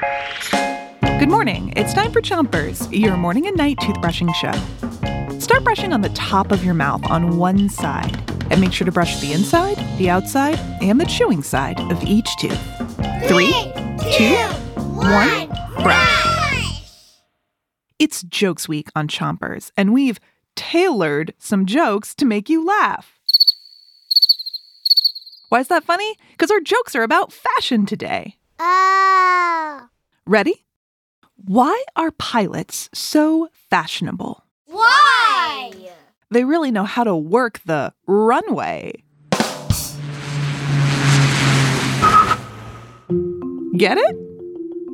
Good morning. It's time for Chompers, your morning and night toothbrushing show. Start brushing on the top of your mouth on one side, and make sure to brush the inside, the outside, and the chewing side of each tooth. Three, two, one, brush. It's Jokes Week on Chompers, and we've tailored some jokes to make you laugh. Why is that funny? Because our jokes are about fashion today. Oh. Ready? Why are pilots so fashionable? Why? They really know how to work the runway. Get it?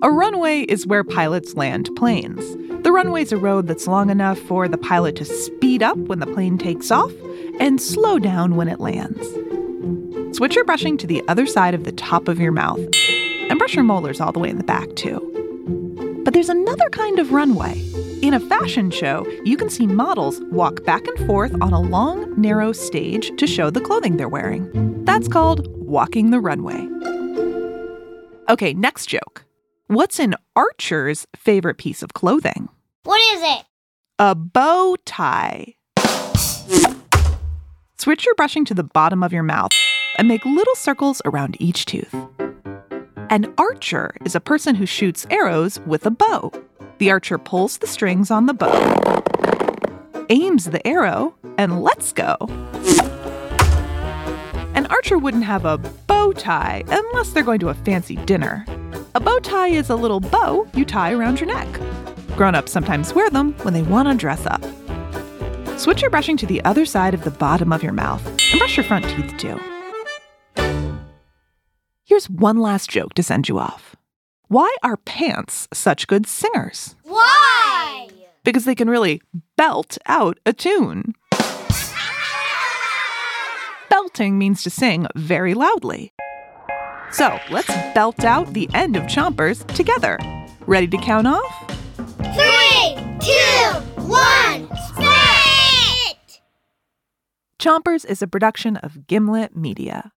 A runway is where pilots land planes. The runway's a road that's long enough for the pilot to speed up when the plane takes off and slow down when it lands. Switch your brushing to the other side of the top of your mouth and brush your molars all the way in the back, too. But there's another kind of runway. In a fashion show, you can see models walk back and forth on a long, narrow stage to show the clothing they're wearing. That's called walking the runway. Okay, next joke. What's an archer's favorite piece of clothing? What is it? A bow tie. Switch your brushing to the bottom of your mouth and make little circles around each tooth. An archer is a person who shoots arrows with a bow. The archer pulls the strings on the bow, aims the arrow, and lets go. An archer wouldn't have a bow tie unless they're going to a fancy dinner. A bow tie is a little bow you tie around your neck. Grown ups sometimes wear them when they want to dress up. Switch your brushing to the other side of the bottom of your mouth and brush your front teeth too. Here's one last joke to send you off. Why are pants such good singers? Why? Because they can really belt out a tune. Belting means to sing very loudly. So let's belt out the end of Chompers together. Ready to count off? Three, two, one, spit! Chompers is a production of Gimlet Media.